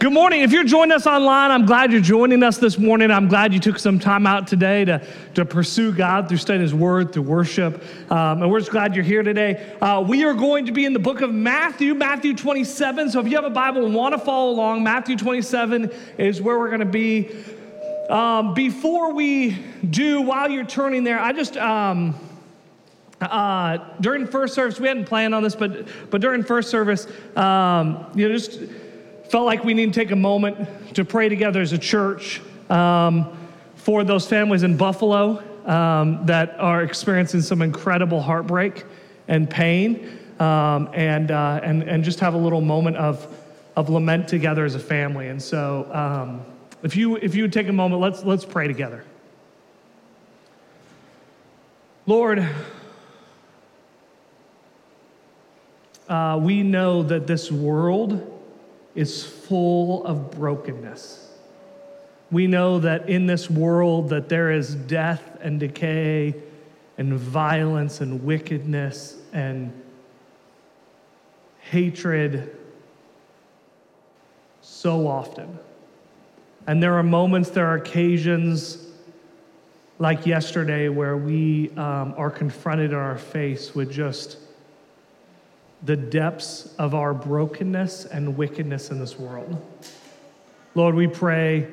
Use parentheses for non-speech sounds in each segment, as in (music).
Good morning. If you're joining us online, I'm glad you're joining us this morning. I'm glad you took some time out today to, to pursue God through studying His Word, through worship. Um, and we're just glad you're here today. Uh, we are going to be in the book of Matthew, Matthew 27. So if you have a Bible and want to follow along, Matthew 27 is where we're going to be. Um, before we do, while you're turning there, I just. Um, uh, during first service, we hadn't planned on this, but but during first service, um, you know, just felt like we need to take a moment to pray together as a church um, for those families in Buffalo um, that are experiencing some incredible heartbreak and pain, um, and, uh, and, and just have a little moment of, of lament together as a family. And so, um, if, you, if you would take a moment, let's, let's pray together. Lord, uh, we know that this world is full of brokenness. We know that in this world that there is death and decay and violence and wickedness and hatred so often. And there are moments, there are occasions like yesterday where we um, are confronted in our face with just the depths of our brokenness and wickedness in this world. Lord, we pray,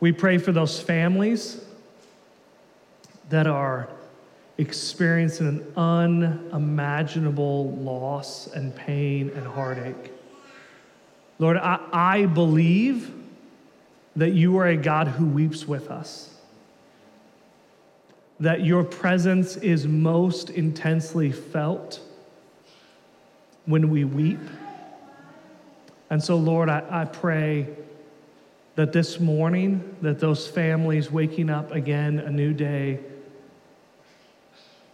we pray for those families that are experiencing an unimaginable loss and pain and heartache. Lord, I, I believe that you are a God who weeps with us, that your presence is most intensely felt when we weep. And so, Lord, I, I pray that this morning, that those families waking up again a new day,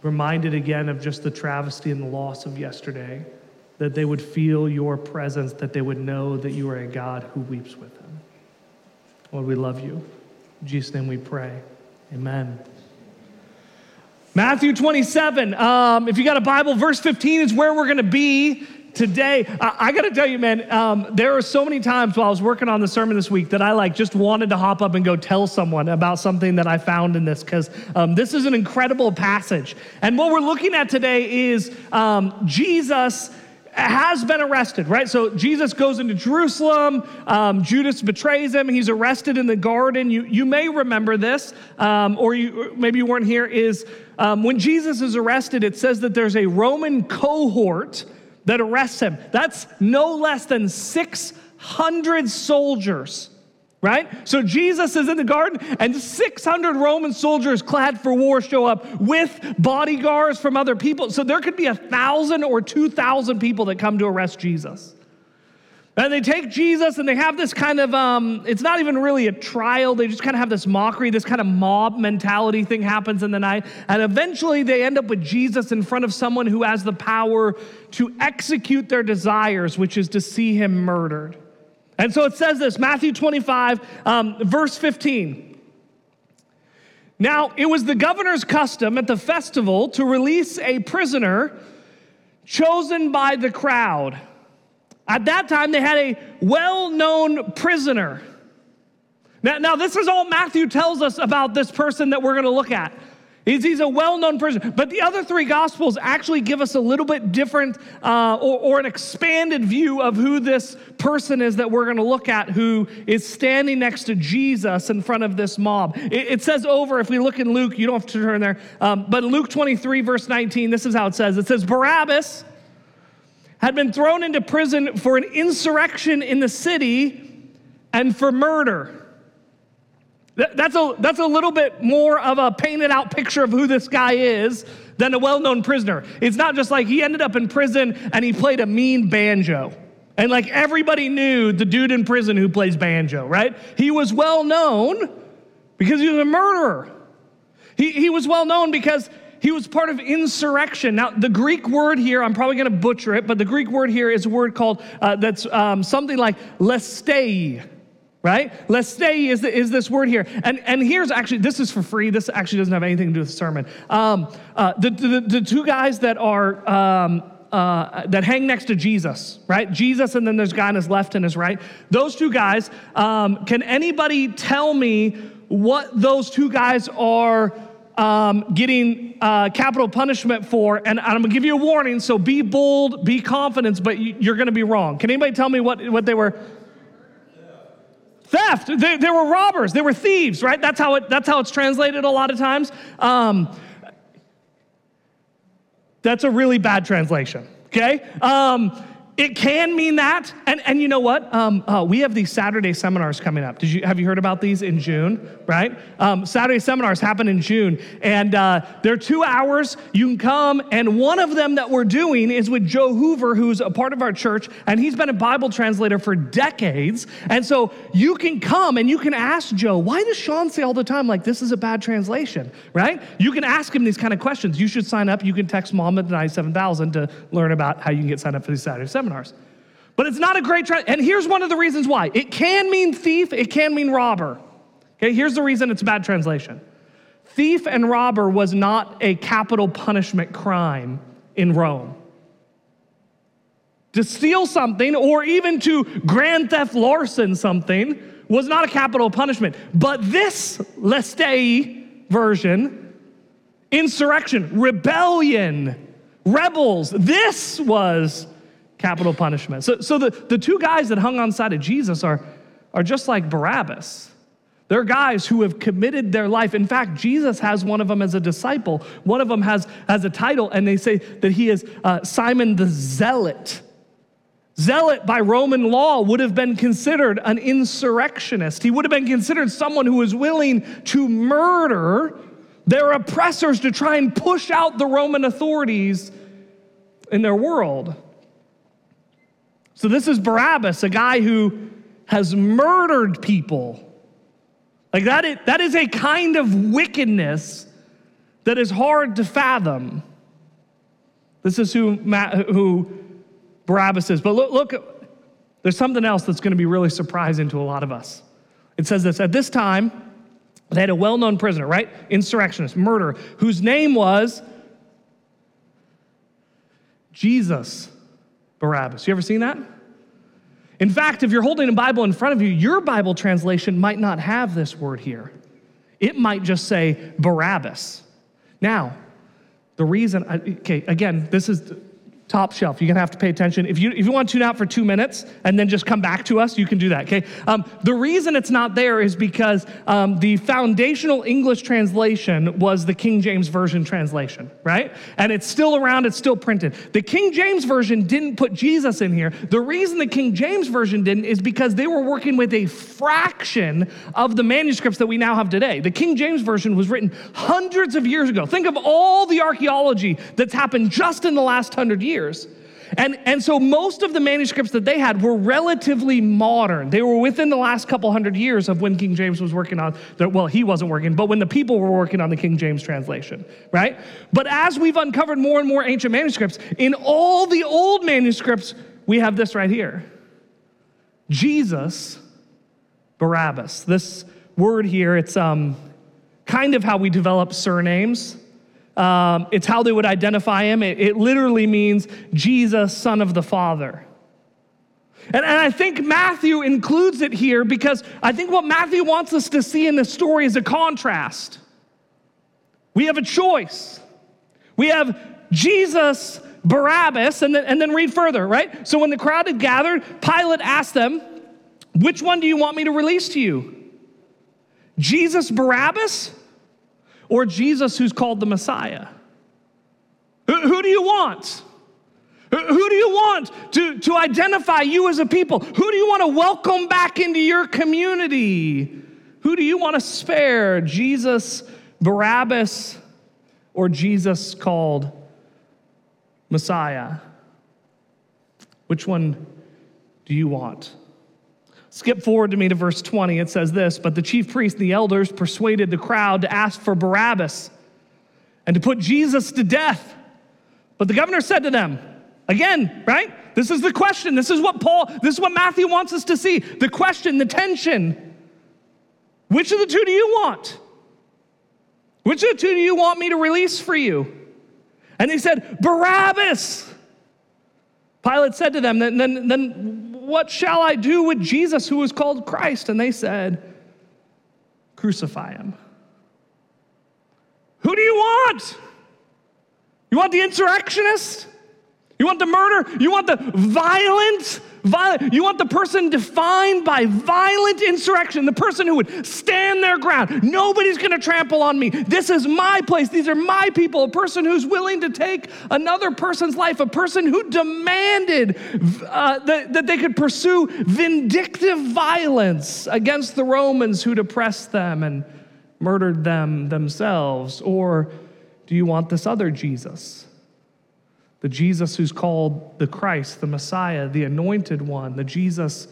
reminded again of just the travesty and the loss of yesterday, that they would feel your presence, that they would know that you are a God who weeps with them. Lord, we love you. In Jesus' name we pray. Amen. Matthew 27. Um, if you got a Bible, verse 15 is where we're going to be today. I, I got to tell you, man, um, there are so many times while I was working on the sermon this week that I like just wanted to hop up and go tell someone about something that I found in this because um, this is an incredible passage. And what we're looking at today is um, Jesus has been arrested, right? So Jesus goes into Jerusalem. Um, Judas betrays him. He's arrested in the garden. You, you may remember this, um, or you, maybe you weren't here, is um, when Jesus is arrested, it says that there's a Roman cohort that arrests him. That's no less than 600 soldiers right? So Jesus is in the garden, and 600 Roman soldiers clad for war show up with bodyguards from other people. So there could be a thousand or 2,000 people that come to arrest Jesus. And they take Jesus and they have this kind of, um, it's not even really a trial. They just kind of have this mockery, this kind of mob mentality thing happens in the night. And eventually they end up with Jesus in front of someone who has the power to execute their desires, which is to see him murdered. And so it says this Matthew 25, um, verse 15. Now, it was the governor's custom at the festival to release a prisoner chosen by the crowd. At that time, they had a well known prisoner. Now, now, this is all Matthew tells us about this person that we're going to look at. He's, he's a well known person. But the other three gospels actually give us a little bit different uh, or, or an expanded view of who this person is that we're going to look at who is standing next to Jesus in front of this mob. It, it says over, if we look in Luke, you don't have to turn there, um, but Luke 23, verse 19, this is how it says it says, Barabbas had been thrown into prison for an insurrection in the city and for murder. That's a, that's a little bit more of a painted out picture of who this guy is than a well known prisoner. It's not just like he ended up in prison and he played a mean banjo. And like everybody knew the dude in prison who plays banjo, right? He was well known because he was a murderer. He, he was well known because he was part of insurrection. Now, the Greek word here, I'm probably going to butcher it, but the Greek word here is a word called, uh, that's um, something like lestei right? Lestei is, the, is this word here. And, and here's actually, this is for free. This actually doesn't have anything to do with the sermon. Um, uh, the, the, the, two guys that are um, uh, that hang next to Jesus, right? Jesus, and then there's guy on his left and his right. Those two guys, um, can anybody tell me what those two guys are um, getting uh, capital punishment for? And I'm gonna give you a warning, so be bold, be confident, but you're gonna be wrong. Can anybody tell me what, what they were? Theft. They, they were robbers. They were thieves, right? That's how, it, that's how it's translated a lot of times. Um, that's a really bad translation, okay? Um, it can mean that. And, and you know what? Um, uh, we have these Saturday seminars coming up. Did you, have you heard about these in June, right? Um, Saturday seminars happen in June, and uh, they're two hours. You can come, and one of them that we're doing is with Joe Hoover, who's a part of our church, and he's been a Bible translator for decades. And so you can come and you can ask Joe, why does Sean say all the time, like, this is a bad translation, right? You can ask him these kind of questions. You should sign up. You can text mom at 97000 to learn about how you can get signed up for these Saturday seminars seminars. But it's not a great, tra- and here's one of the reasons why. It can mean thief, it can mean robber. Okay, here's the reason it's a bad translation. Thief and robber was not a capital punishment crime in Rome. To steal something or even to grand theft larcen something was not a capital punishment. But this Lestei version, insurrection, rebellion, rebels, this was capital punishment. So, so the, the two guys that hung on side of Jesus are, are just like Barabbas. They're guys who have committed their life. In fact, Jesus has one of them as a disciple. One of them has, has a title, and they say that he is uh, Simon the Zealot. Zealot by Roman law would have been considered an insurrectionist. He would have been considered someone who was willing to murder their oppressors to try and push out the Roman authorities in their world. So, this is Barabbas, a guy who has murdered people. Like that is, that is a kind of wickedness that is hard to fathom. This is who, who Barabbas is. But look, look, there's something else that's going to be really surprising to a lot of us. It says this At this time, they had a well known prisoner, right? Insurrectionist, murderer, whose name was Jesus Barabbas. You ever seen that? In fact, if you're holding a Bible in front of you, your Bible translation might not have this word here. It might just say Barabbas. Now, the reason, okay, again, this is top shelf. You're gonna have to pay attention. If you, if you want to tune out for two minutes and then just come back to us, you can do that, okay? Um, the reason it's not there is because um, the foundational English translation was the King James Version translation, right? And it's still around, it's still printed. The King James Version didn't put Jesus in here. The reason the King James Version didn't is because they were working with a fraction of the manuscripts that we now have today. The King James Version was written hundreds of years ago. Think of all the archaeology that's happened just in the last hundred years years. And, and so most of the manuscripts that they had were relatively modern. They were within the last couple hundred years of when King James was working on, the, well, he wasn't working, but when the people were working on the King James translation, right? But as we've uncovered more and more ancient manuscripts, in all the old manuscripts, we have this right here Jesus Barabbas. This word here, it's um, kind of how we develop surnames. Um, it's how they would identify him. It, it literally means Jesus, son of the Father. And, and, I think Matthew includes it here because I think what Matthew wants us to see in this story is a contrast. We have a choice. We have Jesus, Barabbas, and then, and then read further, right? So when the crowd had gathered, Pilate asked them, Which one do you want me to release to you? Jesus, Barabbas, or Jesus who's called the Messiah? Who, who do you want? Who do you want to, to identify you as a people? Who do you want to welcome back into your community? Who do you want to spare? Jesus, Barabbas, or Jesus called Messiah? Which one do you want? Skip forward to me to verse 20. It says this But the chief priests and the elders persuaded the crowd to ask for Barabbas and to put Jesus to death. But the governor said to them, again, right? This is the question. This is what Paul, this is what Matthew wants us to see. The question, the tension. Which of the two do you want? Which of the two do you want me to release for you? And they said, Barabbas. Pilate said to them, then, then, then what shall I do with Jesus who is called Christ? And they said, Crucify him. Who do you want? You want the insurrectionist? You want the murder? You want the violent? Violent. You want the person defined by violent insurrection, the person who would stand their ground. Nobody's going to trample on me. This is my place. These are my people. A person who's willing to take another person's life, a person who demanded uh, that, that they could pursue vindictive violence against the Romans who'd oppressed them and murdered them themselves. Or do you want this other Jesus? The Jesus who's called the Christ, the Messiah, the anointed one, the Jesus,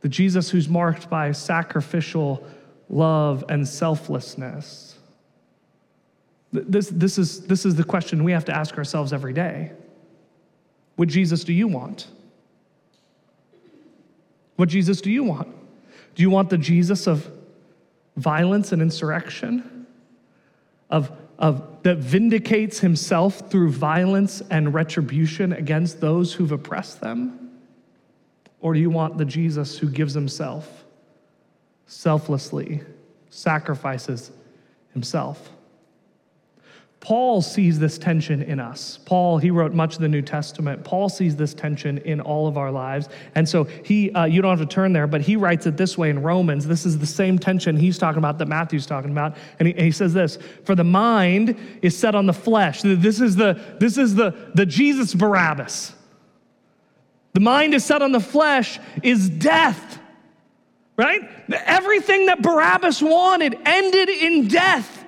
the Jesus who's marked by sacrificial love and selflessness. This, this, is, this is the question we have to ask ourselves every day. What Jesus do you want? What Jesus do you want? Do you want the Jesus of violence and insurrection? Of of, that vindicates himself through violence and retribution against those who've oppressed them? Or do you want the Jesus who gives himself selflessly, sacrifices himself? Paul sees this tension in us. Paul, he wrote much of the New Testament. Paul sees this tension in all of our lives. And so he, uh, you don't have to turn there, but he writes it this way in Romans. This is the same tension he's talking about that Matthew's talking about. And he, and he says this For the mind is set on the flesh. This is the, this is the, the Jesus Barabbas. The mind is set on the flesh is death, right? Everything that Barabbas wanted ended in death.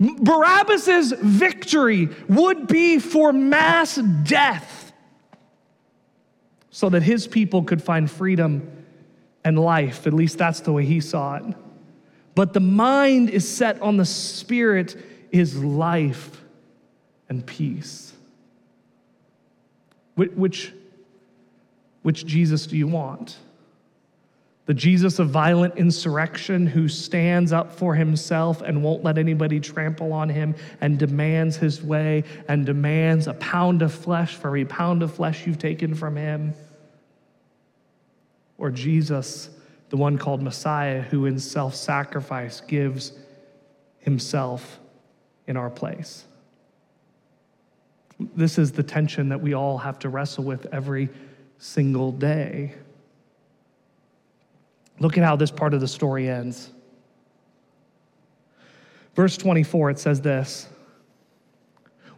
Barabbas's victory would be for mass death so that his people could find freedom and life. At least that's the way he saw it. But the mind is set on the spirit is life and peace. Which, which Jesus do you want? The Jesus of violent insurrection who stands up for himself and won't let anybody trample on him and demands his way and demands a pound of flesh for every pound of flesh you've taken from him. Or Jesus, the one called Messiah, who in self sacrifice gives himself in our place. This is the tension that we all have to wrestle with every single day. Look at how this part of the story ends. Verse 24, it says this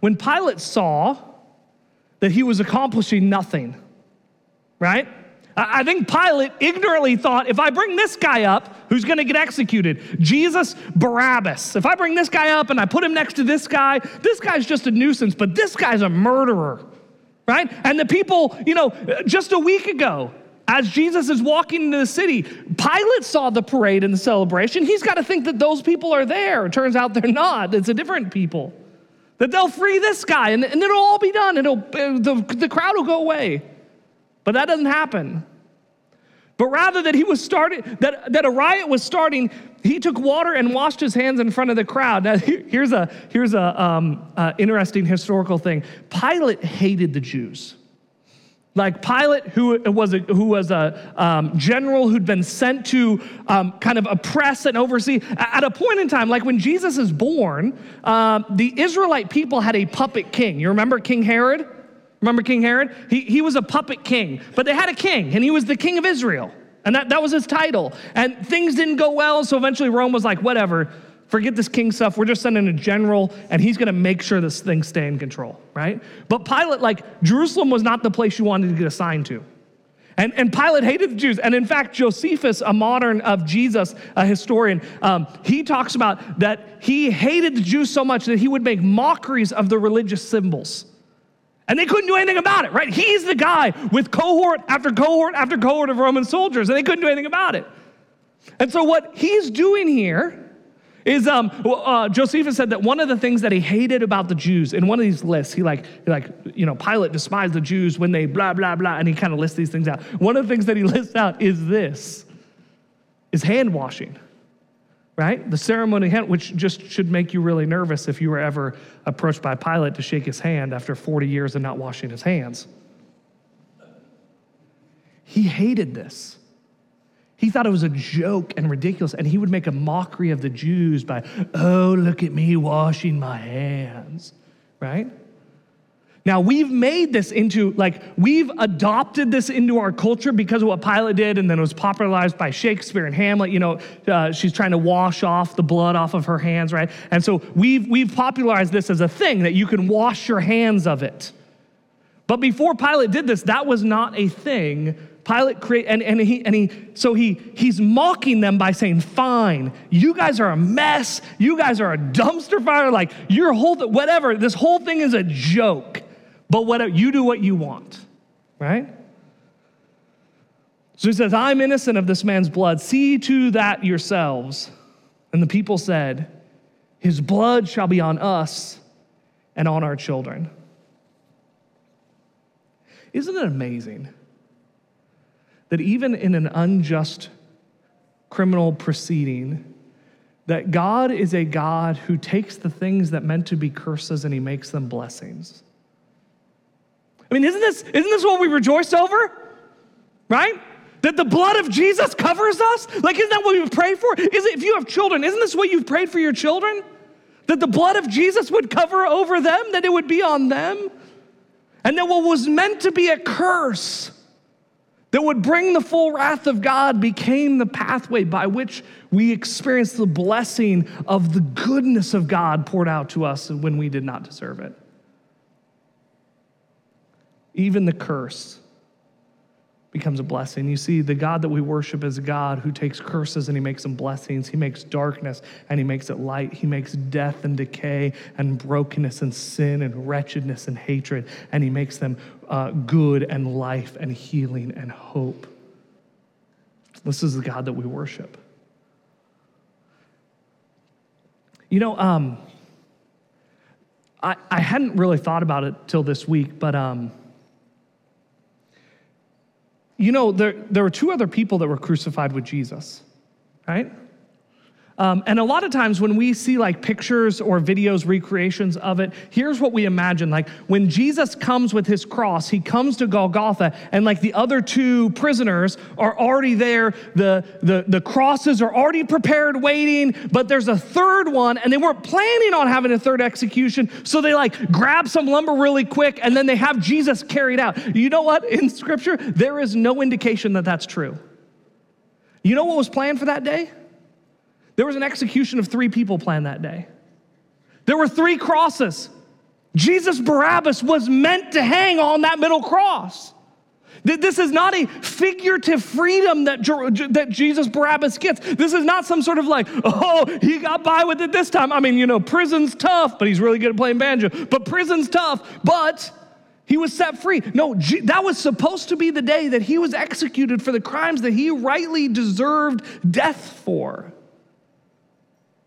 When Pilate saw that he was accomplishing nothing, right? I think Pilate ignorantly thought if I bring this guy up, who's going to get executed? Jesus Barabbas. If I bring this guy up and I put him next to this guy, this guy's just a nuisance, but this guy's a murderer, right? And the people, you know, just a week ago, as Jesus is walking into the city, Pilate saw the parade and the celebration. He's got to think that those people are there. It turns out they're not, it's a different people. That they'll free this guy and, and it'll all be done. It'll, the, the crowd will go away. But that doesn't happen. But rather that he was starting, that, that a riot was starting, he took water and washed his hands in front of the crowd. Now, here's a here's a um, uh, interesting historical thing. Pilate hated the Jews. Like Pilate, who was a, who was a um, general who'd been sent to um, kind of oppress and oversee. At a point in time, like when Jesus is born, uh, the Israelite people had a puppet king. You remember King Herod? Remember King Herod? He, he was a puppet king, but they had a king, and he was the king of Israel. And that, that was his title. And things didn't go well, so eventually Rome was like, whatever, Forget this king stuff. We're just sending a general, and he's going to make sure this thing stay in control, right? But Pilate, like, Jerusalem was not the place you wanted to get assigned to. And, and Pilate hated the Jews. And in fact, Josephus, a modern of Jesus, a historian, um, he talks about that he hated the Jews so much that he would make mockeries of the religious symbols. And they couldn't do anything about it, right? He's the guy with cohort after cohort after cohort of Roman soldiers, and they couldn't do anything about it. And so, what he's doing here is um, uh, Josephus said that one of the things that he hated about the Jews in one of these lists, he like, like, you know, Pilate despised the Jews when they blah, blah, blah, and he kind of lists these things out. One of the things that he (laughs) lists out is this, is hand washing, right? The ceremony, hand, which just should make you really nervous if you were ever approached by Pilate to shake his hand after 40 years of not washing his hands. he hated this. He thought it was a joke and ridiculous, and he would make a mockery of the Jews by, oh, look at me washing my hands, right? Now, we've made this into, like, we've adopted this into our culture because of what Pilate did, and then it was popularized by Shakespeare and Hamlet. You know, uh, she's trying to wash off the blood off of her hands, right? And so we've, we've popularized this as a thing that you can wash your hands of it. But before Pilate did this, that was not a thing. Pilate create and, and he and he so he he's mocking them by saying, Fine, you guys are a mess, you guys are a dumpster fire, like your whole whatever, this whole thing is a joke. But whatever, you do what you want, right? So he says, I'm innocent of this man's blood. See to that yourselves. And the people said, His blood shall be on us and on our children. Isn't it amazing that even in an unjust criminal proceeding, that God is a God who takes the things that meant to be curses and he makes them blessings? I mean, isn't this, isn't this what we rejoice over? Right? That the blood of Jesus covers us? Like, isn't that what we pray for? Is it, if you have children, isn't this what you've prayed for your children? That the blood of Jesus would cover over them, that it would be on them? And that what was meant to be a curse that would bring the full wrath of God became the pathway by which we experience the blessing of the goodness of God poured out to us when we did not deserve it even the curse becomes a blessing. You see, the God that we worship is a God who takes curses and he makes them blessings. He makes darkness and he makes it light. He makes death and decay and brokenness and sin and wretchedness and hatred, and he makes them uh, good and life and healing and hope. This is the God that we worship. You know, um, I, I hadn't really thought about it till this week, but um, you know, there, there were two other people that were crucified with Jesus, right? Um, and a lot of times when we see like pictures or videos, recreations of it, here's what we imagine. Like when Jesus comes with his cross, he comes to Golgotha, and like the other two prisoners are already there. The, the, the crosses are already prepared, waiting, but there's a third one, and they weren't planning on having a third execution. So they like grab some lumber really quick, and then they have Jesus carried out. You know what? In scripture, there is no indication that that's true. You know what was planned for that day? There was an execution of three people planned that day. There were three crosses. Jesus Barabbas was meant to hang on that middle cross. This is not a figurative freedom that, that Jesus Barabbas gets. This is not some sort of like, oh, he got by with it this time. I mean, you know, prison's tough, but he's really good at playing banjo. But prison's tough, but he was set free. No, that was supposed to be the day that he was executed for the crimes that he rightly deserved death for.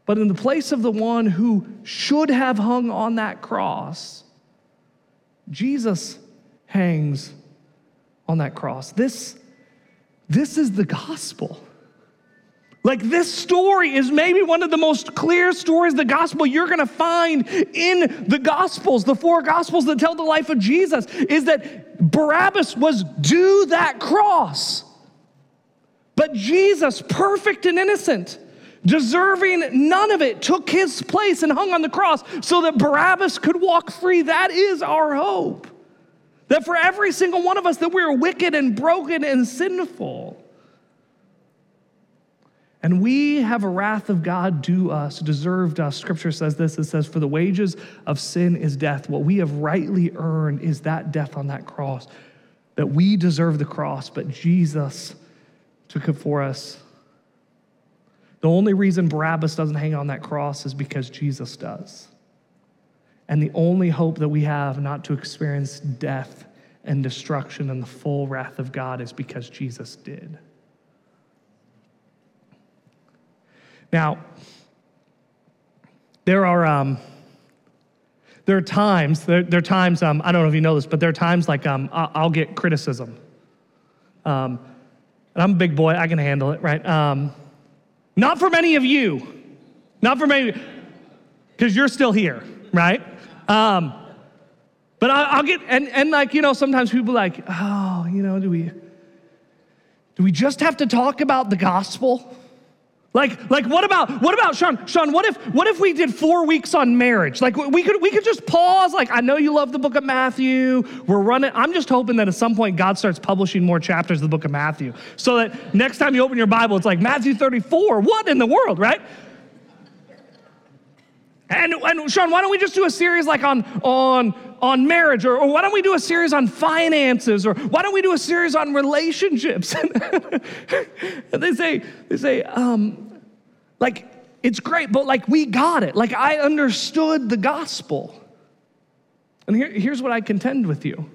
But in the place of the one who should have hung on that cross, Jesus hangs on that cross. This, this is the gospel. Like this story is maybe one of the most clear stories the gospel you're to find in the gospels, the four gospels that tell the life of Jesus is that Barabbas was due that cross. But Jesus, perfect and innocent, deserving none of it, took his place and hung on the cross so that Barabbas could walk free. That is our hope. That for every single one of us that we're wicked and broken and sinful. And we have a wrath of God due us, deserved us. Scripture says this it says, For the wages of sin is death. What we have rightly earned is that death on that cross. That we deserve the cross, but Jesus took it for us the only reason Barabbas doesn't hang on that cross is because Jesus does. And the only hope that we have not to experience death and destruction and the full wrath of God is because Jesus did. Now, there are um, there are times there, there are times um, I don't know if you know this, but there are times like um, I'll, get criticism. Um, and I'm a big boy; I can handle it, right? Not for many of you. Not for many, because you're still here, right? Um, but I, will get, and, and like, you know, sometimes people like, oh, you know, do we, Do we just have to talk about the gospel? Like, like what about what about Sean? Sean, what if what if we did four weeks on marriage? Like we could we could just pause. Like, I know you love the book of Matthew. We're running. I'm just hoping that at some point God starts publishing more chapters of the book of Matthew. So that next time you open your Bible, it's like Matthew 34. What in the world, right? And, and Sean, why don't we just do a series like on, on, on marriage? Or, or why don't we do a series on finances? Or why don't we do a series on relationships? (laughs) and they say, they say, um, like, it's great, but like we got it. Like I understood the gospel. And here, here's what I contend with you.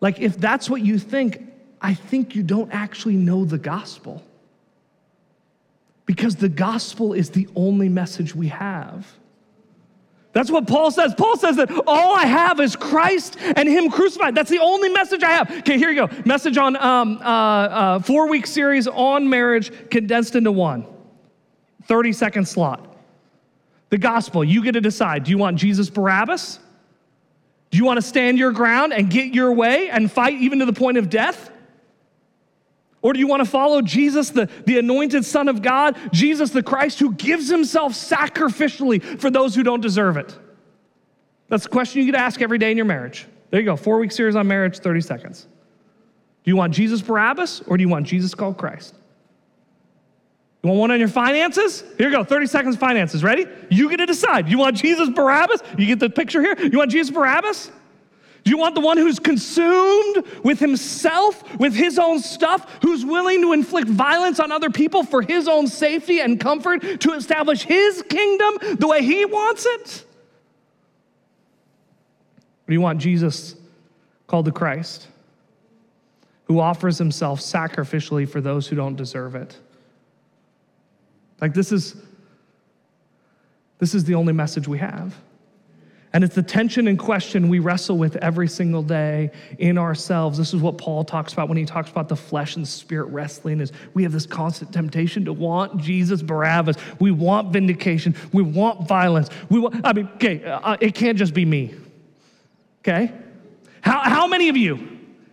Like, if that's what you think, I think you don't actually know the gospel because the gospel is the only message we have. That's what Paul says. Paul says that all I have is Christ and Him crucified. That's the only message I have. Okay, here you go. Message on um, uh, uh, four week series on marriage condensed into one 30 second slot. The gospel, you get to decide. Do you want Jesus Barabbas? Do you want to stand your ground and get your way and fight even to the point of death? Or do you want to follow Jesus, the, the anointed Son of God, Jesus the Christ, who gives himself sacrificially for those who don't deserve it? That's the question you get to ask every day in your marriage. There you go, four week series on marriage, 30 seconds. Do you want Jesus Barabbas or do you want Jesus called Christ? You want one on your finances? Here you go, 30 seconds finances. Ready? You get to decide. You want Jesus Barabbas? You get the picture here? You want Jesus Barabbas? Do you want the one who's consumed with himself, with his own stuff, who's willing to inflict violence on other people for his own safety and comfort to establish his kingdom the way he wants it? Or do you want Jesus called the Christ, who offers himself sacrificially for those who don't deserve it? Like this is this is the only message we have. And it's the tension and question we wrestle with every single day in ourselves. This is what Paul talks about when he talks about the flesh and spirit wrestling is we have this constant temptation to want Jesus Barabbas. We want vindication. We want violence. We want, I mean, okay, uh, it can't just be me. Okay? How, how many of you,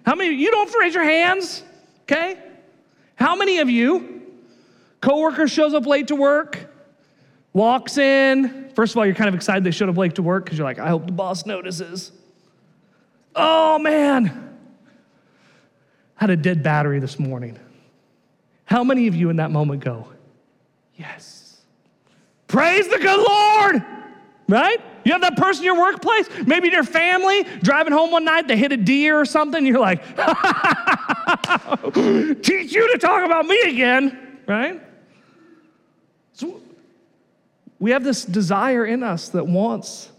how many, you don't raise your hands, okay? How many of you, coworker shows up late to work, walks in. First of all, you're kind of excited they showed up late to work because you're like, I hope the boss notices. Oh man, had a dead battery this morning. How many of you in that moment go, Yes, praise the good Lord, right? You have that person in your workplace, maybe in your family, driving home one night, they hit a deer or something, you're like, (laughs) teach you to talk about me again, right? So we have this desire in us that wants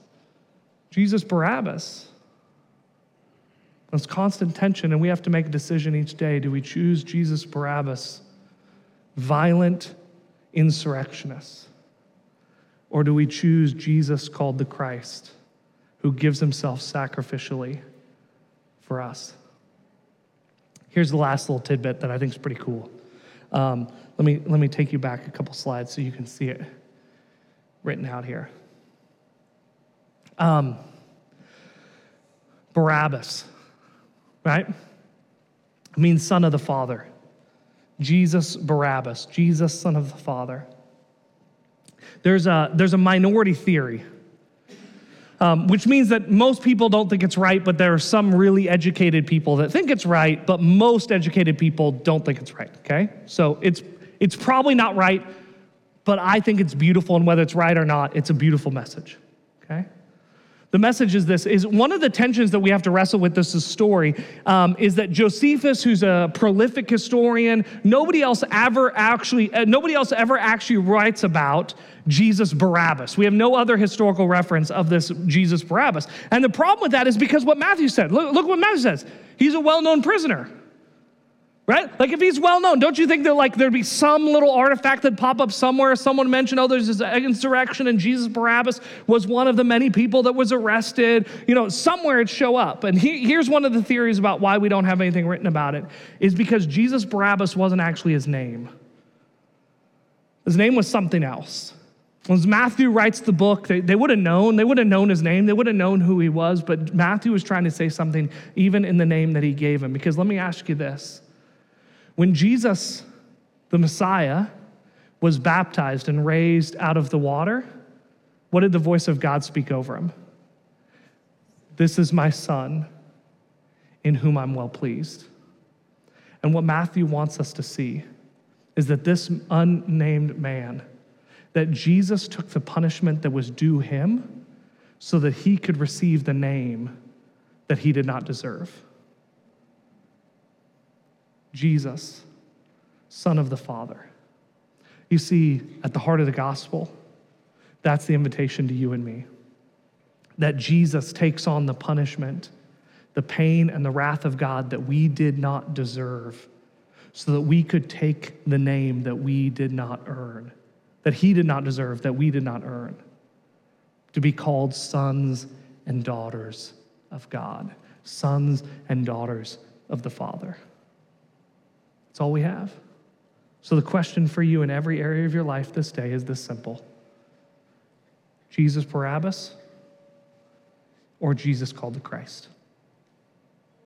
Jesus Barabbas. There's constant tension, and we have to make a decision each day. Do we choose Jesus Barabbas, violent insurrectionist? Or do we choose Jesus called the Christ, who gives himself sacrificially for us? Here's the last little tidbit that I think is pretty cool. Um, let, me, let me take you back a couple slides so you can see it written out here. Um, Barabbas, right? means son of the Father. Jesus Barabbas, Jesus, son of the Father. There's a, there's a minority theory, um, which means that most people don't think it's right, but there are some really educated people that think it's right, but most educated people don't think it's right, okay? So it's, it's probably not right but I think it's beautiful, and whether it's right or not, it's a beautiful message. Okay? The message is this: is one of the tensions that we have to wrestle with this story um, is that Josephus, who's a prolific historian, nobody else ever actually, uh, nobody else ever actually writes about Jesus Barabbas. We have no other historical reference of this Jesus Barabbas, and the problem with that is because what Matthew said. Look, look what Matthew says. He's a well-known prisoner right? Like if he's well known, don't you think that like there'd be some little artifact that'd pop up somewhere? Someone mentioned, oh, there's this insurrection and Jesus Barabbas was one of the many people that was arrested. You know, somewhere it'd show up. And he, here's one of the theories about why we don't have anything written about it is because Jesus Barabbas wasn't actually his name. His name was something else. When Matthew writes the book, they, they would have known, they would have known his name, they would have known who he was, but Matthew was trying to say something even in the name that he gave him. Because let me ask you this When Jesus, the Messiah, was baptized and raised out of the water, what did the voice of God speak over him? This is my son in whom I'm well pleased. And what Matthew wants us to see is that this unnamed man, that Jesus took the punishment that was due him so that he could receive the name that he did not deserve. Jesus, Son of the Father. You see, at the heart of the gospel, that's the invitation to you and me. That Jesus takes on the punishment, the pain, and the wrath of God that we did not deserve, so that we could take the name that we did not earn, that He did not deserve, that we did not earn, to be called sons and daughters of God, sons and daughters of the Father. That's all we have. So, the question for you in every area of your life this day is this simple Jesus Barabbas or Jesus called the Christ?